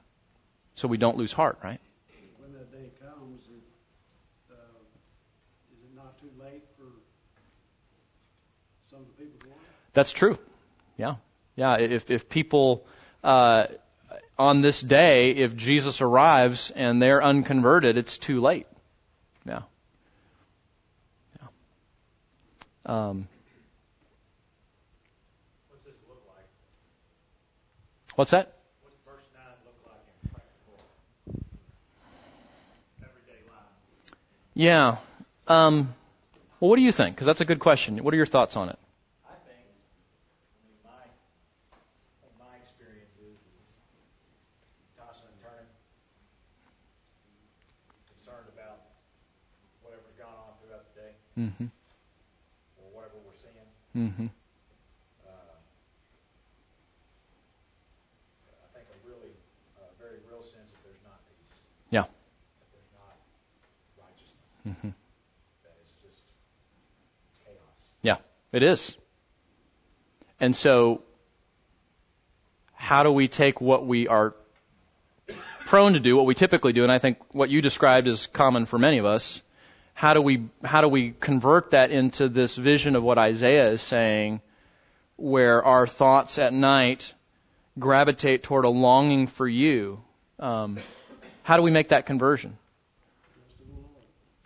So we don't lose heart, right? When that day comes, it, uh, is it not too late for some of the people who want it? That's true. Yeah. Yeah. If, if people, uh, on this day, if Jesus arrives and they're unconverted, it's too late. Yeah. Yeah. Um, What's this look like? what's that? What's verse 9 look like in practical, everyday life? Yeah. Um, well, what do you think? Because that's a good question. What are your thoughts on it? I think, I mean, my, my experiences is tossing and turning, concerned about whatever's gone on throughout the day Mm-hmm. or whatever we're seeing. Mm-hmm. Uh, I think a really, uh, very real sense that there's not peace. Yeah. That there's not righteousness. Mm-hmm. That it's just chaos. Yeah, it is. And so, how do we take what we are prone to do, what we typically do, and I think what you described is common for many of us. How do we how do we convert that into this vision of what Isaiah is saying, where our thoughts at night gravitate toward a longing for you? Um, how do we make that conversion?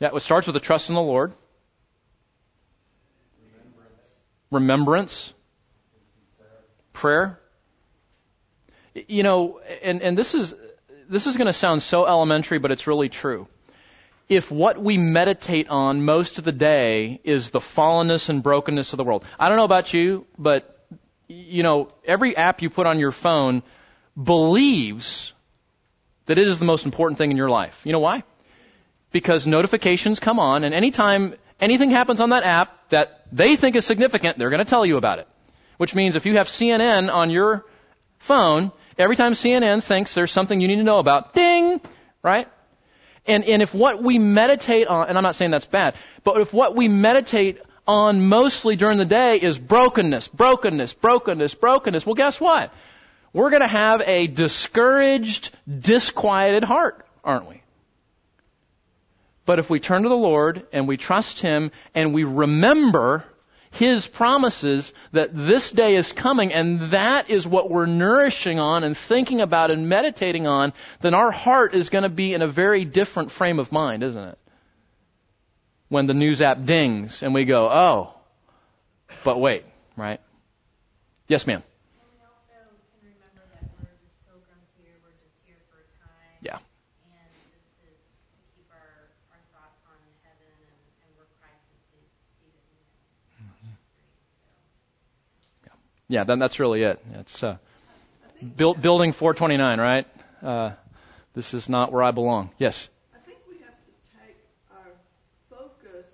It starts with a trust in the Lord. remembrance, prayer. You know, and, and this is, this is going to sound so elementary, but it's really true. If what we meditate on most of the day is the fallenness and brokenness of the world, I don't know about you, but, you know, every app you put on your phone believes that it is the most important thing in your life. You know why? Because notifications come on, and anytime anything happens on that app that they think is significant, they're going to tell you about it. Which means if you have CNN on your phone, every time CNN thinks there's something you need to know about, ding, right? And, and if what we meditate on, and I'm not saying that's bad, but if what we meditate on mostly during the day is brokenness, brokenness, brokenness, brokenness, well guess what? We're going to have a discouraged, disquieted heart, aren't we? But if we turn to the Lord and we trust Him and we remember His promises that this day is coming and that is what we're nourishing on and thinking about and meditating on, then our heart is going to be in a very different frame of mind, isn't it? When the news app dings and we go, oh, but wait, right? Yes, ma'am. Yeah. Yeah, then that's really it. It's uh, build, building 429, right? Uh, this is not where I belong. Yes. I think we have to take our focus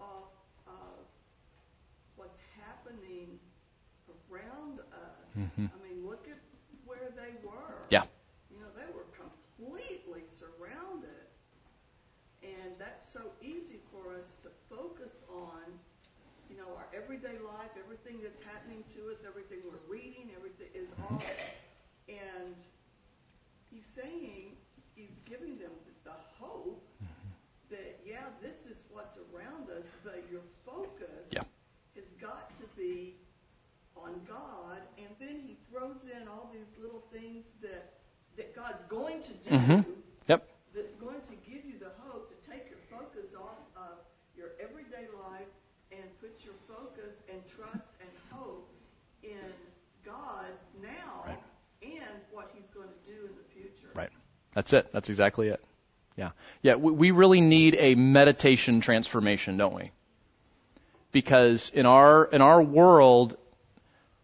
off of what's happening around us. Mhm. I mean, look at where they were. Yeah. You know, they were completely surrounded. And that's so easy for us to focus on, you know, our everyday life, everything that's happening to us, everything we're reading, everything is all. And he's saying, he's giving them the hope that, yeah, this is what's around us, but your focus Yeah. has got to be on God. And then he throws in all these little things that, that God's going to do Mhm. Yep. that's going to give you the hope to take your focus off of your everyday life and put your focus and trust and hope in God now Right. and what He's going to do in the future. Right. That's it. That's exactly it. Yeah. Yeah, we, we really need a meditation transformation, don't we? Because in our, in our world,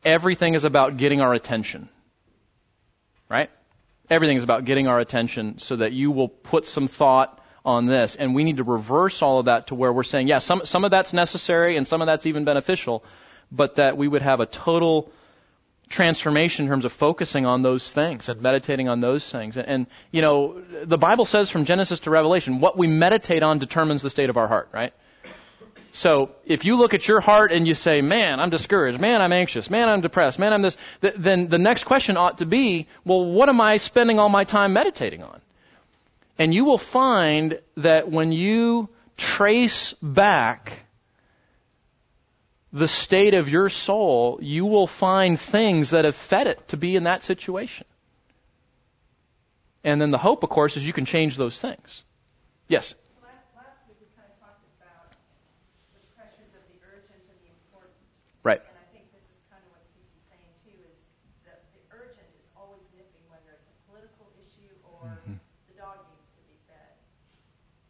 everything is about getting our attention. Right? Everything is about getting our attention so that you will put some thought on this. And we need to reverse all of that to where we're saying, yeah, some, some of that's necessary and some of that's even beneficial, but that we would have a total transformation in terms of focusing on those things and meditating on those things. And, and, you know, the Bible says from Genesis to Revelation, what we meditate on determines the state of our heart, right? So if you look at your heart and you say, man, I'm discouraged, man, I'm anxious, man, I'm depressed, man, I'm this, th- then the next question ought to be, well, what am I spending all my time meditating on? And you will find that when you trace back the state of your soul, you will find things that have fed it to be in that situation. And then the hope, of course, is you can change those things. Yes. Last last week, we kind of talked about the pressures of the urgent and the important. Right. And I think this is kind of what Cece's saying too, is that the urgent is always nipping, whether it's a political issue or the dog needs to be fed.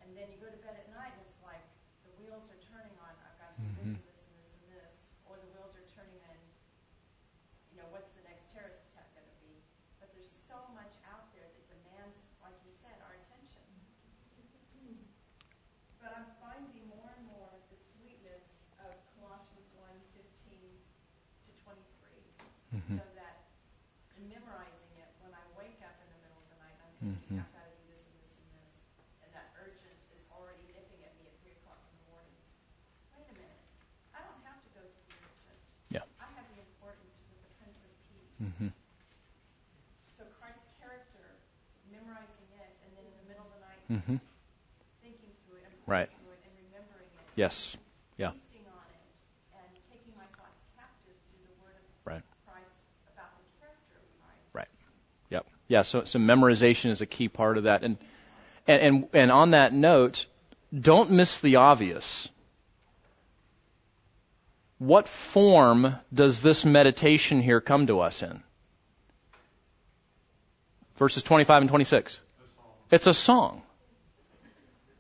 And then you go to bed at night and it's like the wheels are turning on, I've got to do this and this and this and this, or the wheels are turning in, you know, what's the next terrorist attack going to be? But there's so much out there that demands, like you said, our attention. But I'm finding more and more the sweetness of Colossians 1, 15 to 23. So that in memorizing it, when I wake up in the middle of the night, I'm thinking, I've got to do this and this and this. And that urgent is already nipping at me at 3 o'clock in the morning. Wait a minute. I don't have to go to the urgent. Yeah. I have the important with the Prince of Peace. Mm-hmm. So Christ's character, memorizing it, and then in the middle of the night, Mm-hmm. thinking through it and Right. praying through it and remembering it. Yes. Yeah. feasting on it and taking my thoughts captive through the word of Right. Christ about the character of Christ. Right. Yep. Yeah. So, so memorization is a key part of that. And, and, and, and on that note, don't miss the obvious. What form does this meditation here come to us in? Verses 25 and 26. It's a song.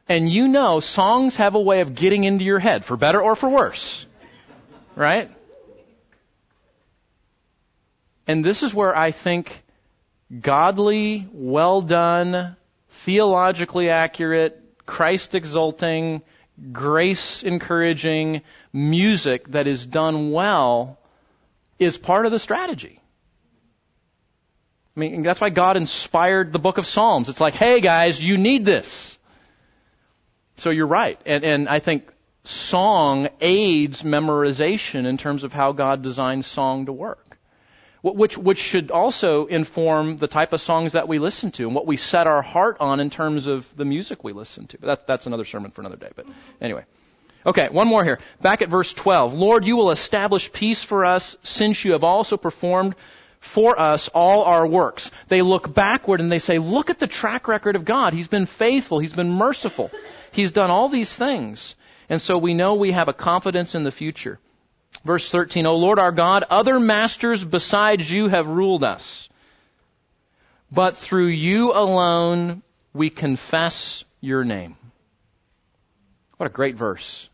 And you know songs have a way of getting into your head, for better or for worse. Right? And this is where I think godly, well done, theologically accurate, Christ exalting, grace encouraging music that is done well is part of the strategy. I mean, that's why God inspired the book of Psalms. It's like, hey guys, you need this. So you're right. And, and I think song aids memorization in terms of how God designed song to work. Which, which should also inform the type of songs that we listen to and what we set our heart on in terms of the music we listen to. But that, that's another sermon for another day. But anyway. Okay, one more here. Back at verse 12. Lord, you will establish peace for us since you have also performed for us all our works. They look backward and they say, look at the track record of God. He's been faithful. He's been merciful. He's done all these things. And so we know we have a confidence in the future. Verse 13, O Lord our God, other masters besides you have ruled us. But through you alone we confess your name. What a great verse.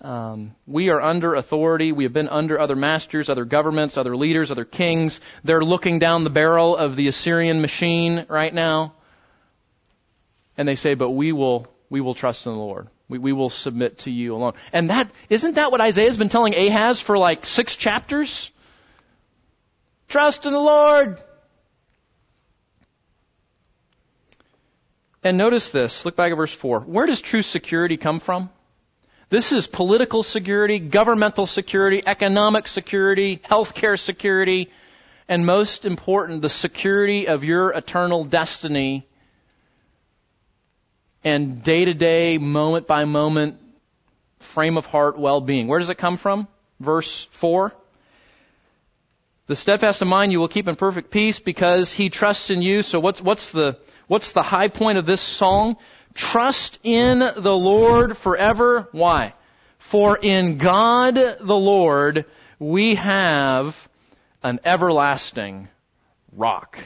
Um, we are under authority. We have been under other masters, other governments, other leaders, other kings. They're looking down the barrel of the Assyrian machine right now. And they say, but we will, we will trust in the Lord. We, we will submit to you alone. And that, isn't that what Isaiah's been telling Ahaz for like six chapters? Trust in the Lord. And notice this. Look back at verse 4. Where does true security come from? This is political security, governmental security, economic security, healthcare security, and most important, the security of your eternal destiny and day to day, moment by moment, frame of heart well being. Where does it come from? Verse 4. The steadfast of mind you will keep in perfect peace because he trusts in you. So what's, what's the, what's the high point of this song? Trust in the Lord forever. Why? For in God the Lord we have an everlasting rock.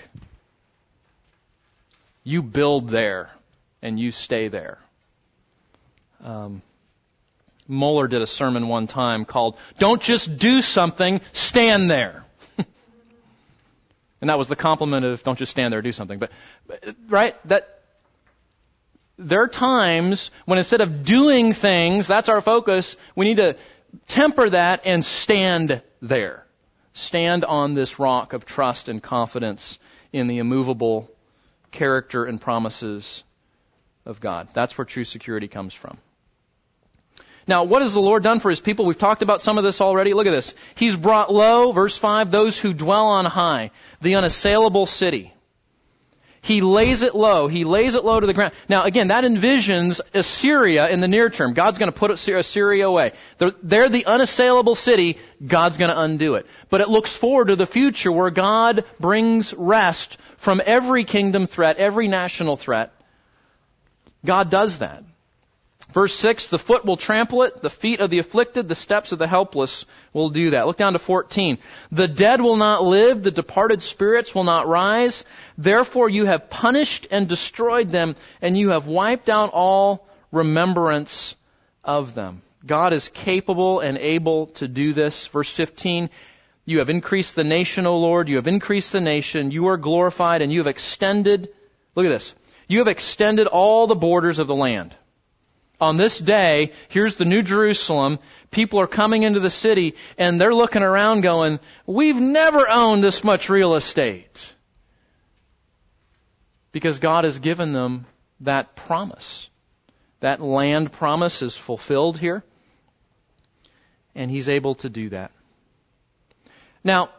You build there and you stay there. Um, did a sermon one time called Don't Just Do Something, Stand There. (laughs) and that was the complement of don't just stand there, do something. But, right? That, there are times when instead of doing things, that's our focus, we need to temper that and stand there. Stand on this rock of trust and confidence in the immovable character and promises of God. That's where true security comes from. Now, what has the Lord done for His people? We've talked about some of this already. Look at this. He's brought low, verse 5, those who dwell on high, the unassailable city. He lays it low. He lays it low to the ground. Now, again, that envisions Assyria in the near term. God's going to put Assyria away. They're, they're the unassailable city. God's going to undo it. But it looks forward to the future where God brings rest from every kingdom threat, every national threat. God does that. Verse 6, the foot will trample it, the feet of the afflicted, the steps of the helpless will do that. Look down to 14. The dead will not live, the departed spirits will not rise. Therefore you have punished and destroyed them, and you have wiped out all remembrance of them. God is capable and able to do this. Verse 15, you have increased the nation, O Lord, you have increased the nation, you are glorified, and you have extended, look at this, you have extended all the borders of the land on this day, here's the New Jerusalem. People are coming into the city and they're looking around going, we've never owned this much real estate. Because God has given them that promise. That land promise is fulfilled here. And He's able to do that. Now,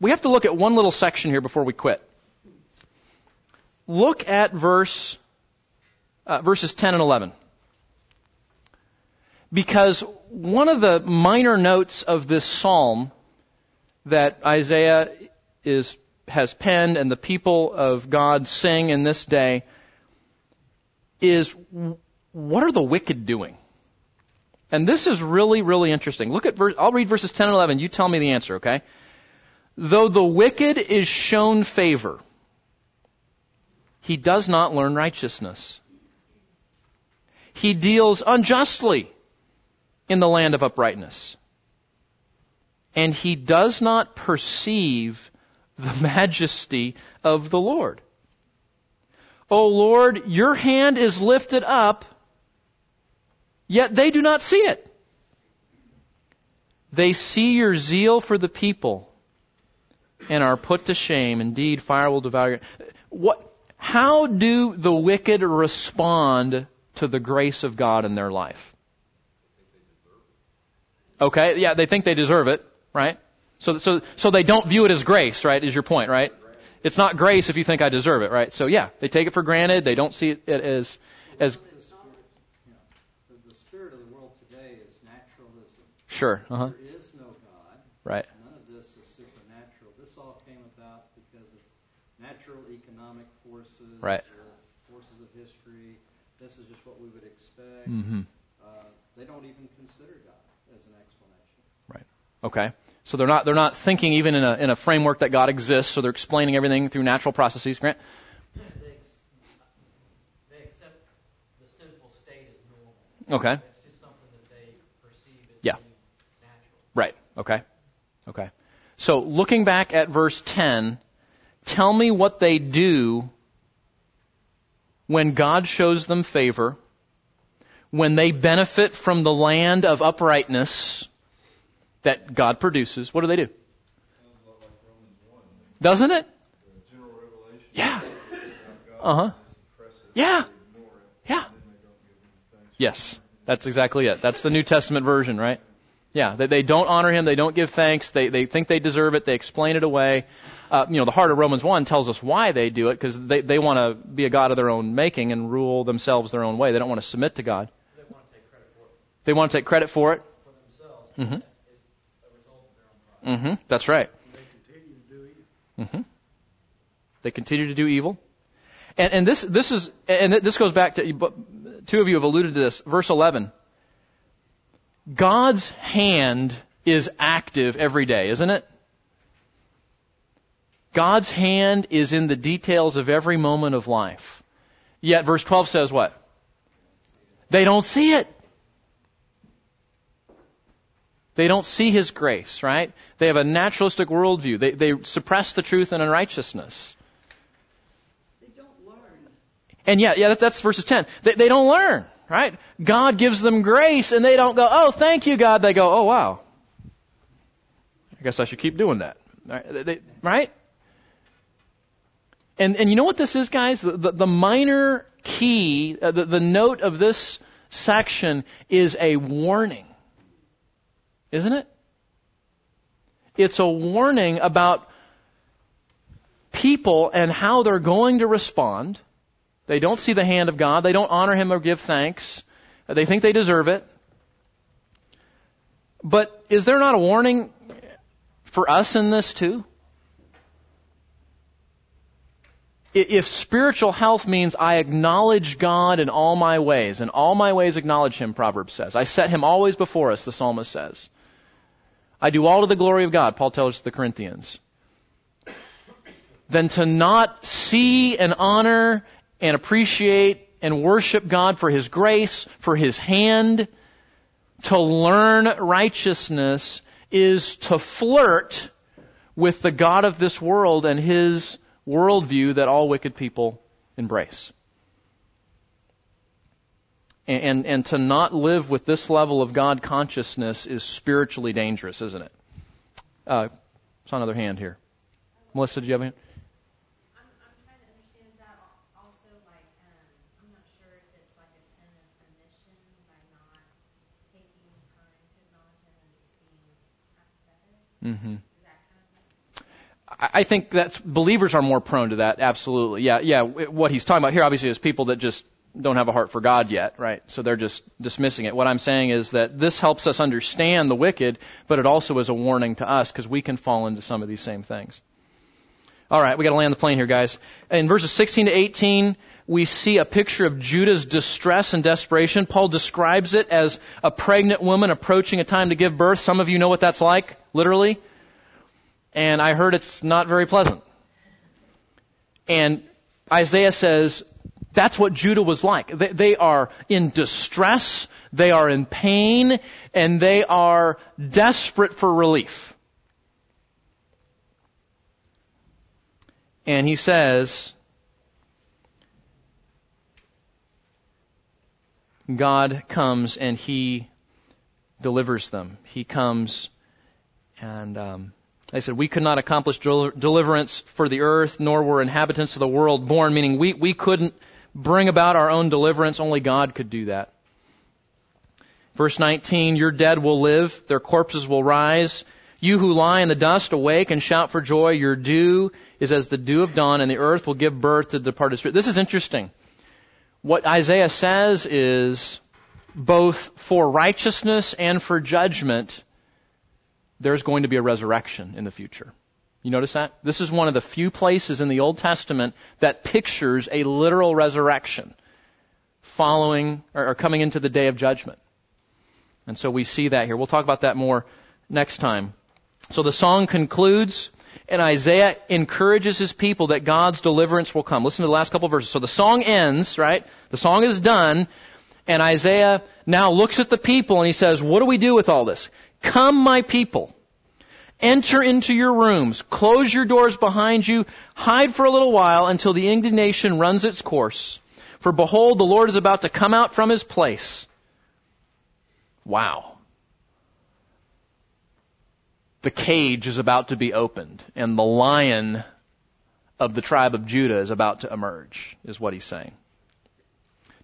we have to look at one little section here before we quit. Look at verse, uh, verses 10 and 11 because one of the minor notes of this psalm that Isaiah is, has penned and the people of God sing in this day is what are the wicked doing? And this is really, really interesting. Look at verse, I'll read verses 10 and 11. You tell me the answer, okay? Though the wicked is shown favor, he does not learn righteousness. He deals unjustly in the land of uprightness. And he does not perceive the (laughs) majesty of the Lord. O Lord, your hand is lifted up, yet they do not see it. They see your zeal for the people and are put to shame. Indeed, fire will devour you. What, how do the wicked respond to the grace of God in their life? Okay, yeah, they think they deserve it, right? So, so, so they don't view it as grace, right? Is your point, right? It's not grace if you think I deserve it, right? So yeah, they take it for granted. They don't see it as, as, The the spirit of the world today is naturalism. sure, uh huh, There is no God. right, None of this is supernatural. This all came about because of natural economic forces, Right. uh, forces of history. This is just what we would expect. mm-hmm. Uh, they don't even consider God as an explanation. Right. Okay. So they're not, they're not thinking even in a, in a framework that God exists, so they're explaining everything through natural processes. Grant? They, they accept the sinful state as normal. Okay. That's just something that they perceive as Yeah. natural. Right. Okay. Okay. So looking back at verse 10, tell me what they do when God shows them favor, when they benefit from the land of uprightness that God produces. What do they do? Doesn't it? Yeah. Uh huh. Yeah. Yeah. Yes. That's exactly it. That's the New Testament version, right? Yeah, they, they don't honor him. They don't give thanks. They, they think they deserve it. They explain it away. Uh, you know, the heart of Romans 1 tells us why they do it because they, they want to be a God of their own making and rule themselves their own way. They don't want to submit to God. They want to take credit for it They want to take credit for it. for themselves. Mhm. It's a result of their own pride. hmm That's right. They continue to do evil. hmm They continue to do evil. And, and this, this is, and this goes back to, two of you have alluded to this. Verse 11. God's hand is active every day, isn't it? God's hand is in the details of every moment of life. Yet verse 12 says what? They don't see it. They don't see His grace, right? They have a naturalistic worldview. They, they suppress the truth and unrighteousness. They don't learn. And yeah, yeah, that, that's verses 10. They, they don't learn, right? God gives them grace and they don't go, oh, thank you, God. They go, oh, wow. I guess I should keep doing that. Right? They- right? And, and you know what this is, guys? The, the, the minor key, uh, the, the note of this section is a warning. Isn't it? It's a warning about people and how they're going to respond. They don't see the hand of God. They don't honor Him or give thanks. They think they deserve it. But is there not a warning for us in this too? If spiritual health means I acknowledge God in all my ways, and all my ways acknowledge Him, Proverbs says. I set Him always before us, the psalmist says. I do all to the glory of God, Paul tells the Corinthians. Then to not see and honor and appreciate and worship God for His grace, for His hand, to learn righteousness is to flirt with the God of this world and His worldview that all wicked people embrace. And, and, and to not live with this level of God consciousness is spiritually dangerous, isn't it? Uh, saw another hand here. Melissa, do you have a hand? I'm, I'm trying to understand that al- also, like, um, I'm not sure if it's like a sin of omission by not taking time to acknowledge him and just being apathetic. Mm-hmm. I think that believers are more prone to that. Absolutely. Yeah, yeah. What he's talking about here obviously is people that just don't have a heart for God yet, right? So they're just dismissing it. What I'm saying is that this helps us understand the wicked, but it also is a warning to us because we can fall into some of these same things. All right, we got to land the plane here, guys. In verses 16 to 18, we see a picture of Judah's distress and desperation. Paul describes it as a pregnant woman approaching a time to give birth. Some of you know what that's like, literally. And I heard it's not very pleasant. And Isaiah says that's what Judah was like. They, they are in distress, they are in pain, and they are desperate for relief. And he says, God comes and He delivers them. He comes and um, said, we could not accomplish del- deliverance for the earth, nor were inhabitants of the world born, meaning we, we couldn't bring about our own deliverance. Only God could do that. Verse 19, your dead will live, their corpses will rise. You who lie in the dust, awake and shout for joy. Your dew is as the dew of dawn, and the earth will give birth to the departed spirit. This is interesting. What Isaiah says is both for righteousness and for judgment, there's going to be a resurrection in the future. You notice that? This is one of the few places in the Old Testament that pictures a literal resurrection following or, coming into the day of judgment. And so we see that here. We'll talk about that more next time. So the song concludes and Isaiah encourages his people that God's deliverance will come. Listen to the last couple verses. So the song ends, right? The song is done, and Isaiah now looks at the people and he says, what do we do with all this? Come, my people. Enter into your rooms. Close your doors behind you. Hide for a little while until the indignation runs its course. For behold, the Lord is about to come out from his place. Wow. The cage is about to be opened and the lion of the tribe of Judah is about to emerge, is what he's saying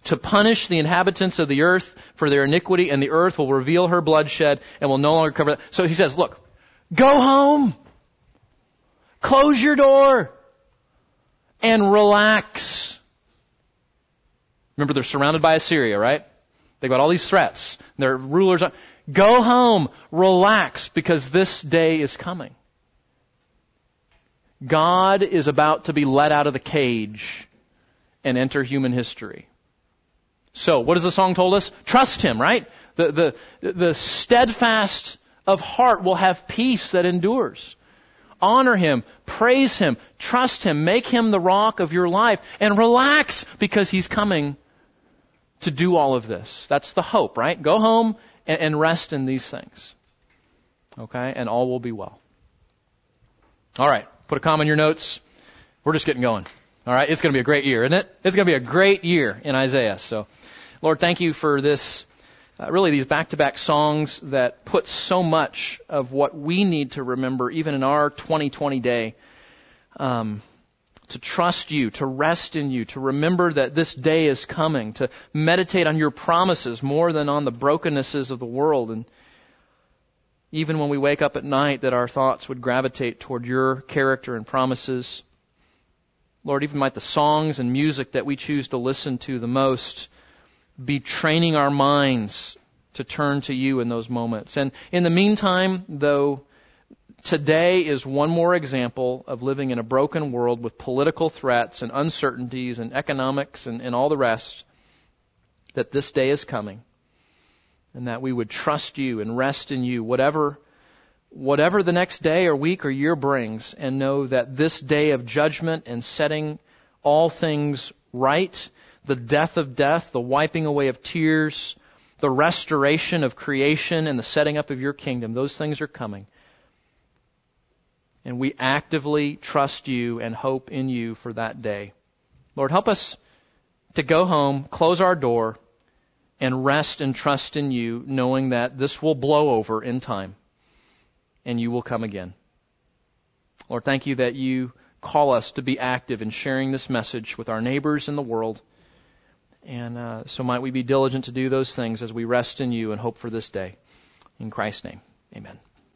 to punish the inhabitants of the earth for their iniquity, and the earth will reveal her bloodshed and will no longer cover that. So he says, look, go home, close your door, and relax. Remember, they're surrounded by Assyria, right? They've got all these threats. Their rulers are, go home, relax, because this day is coming. God is about to be let out of the cage and enter human history. So, what has the song told us? Trust Him, right? The, the, the steadfast of heart will have peace that endures. Honor Him, praise Him, trust Him, make Him the rock of your life, and relax because He's coming to do all of this. That's the hope, right? Go home and, and rest in these things. Okay? And all will be well. All right. Put a comma in your notes. We're just getting going. All right. It's going to be a great year, isn't it? It's going to be a great year in Isaiah. So, Lord, thank you for this, uh, really these back-to-back songs that put so much of what we need to remember, even in our 2020 day, um, to trust you, to rest in you, to remember that this day is coming, to meditate on your promises more than on the brokennesses of the world. And even when we wake up at night, that our thoughts would gravitate toward your character and promises. Lord, even might the songs and music that we choose to listen to the most be training our minds to turn to you in those moments. And in the meantime, though, today is one more example of living in a broken world with political threats and uncertainties and economics and, and all the rest, that this day is coming. And that we would trust you and rest in you, whatever, whatever the next day or week or year brings, and know that this day of judgment and setting all things right the death of death, the wiping away of tears, the restoration of creation, and the setting up of your kingdom. Those things are coming. And we actively trust you and hope in you for that day. Lord, help us to go home, close our door, and rest and trust in you, knowing that this will blow over in time and you will come again. Lord, thank you that you call us to be active in sharing this message with our neighbors in the world. And uh, so might we be diligent to do those things as we rest in you and hope for this day. In Christ's name, amen.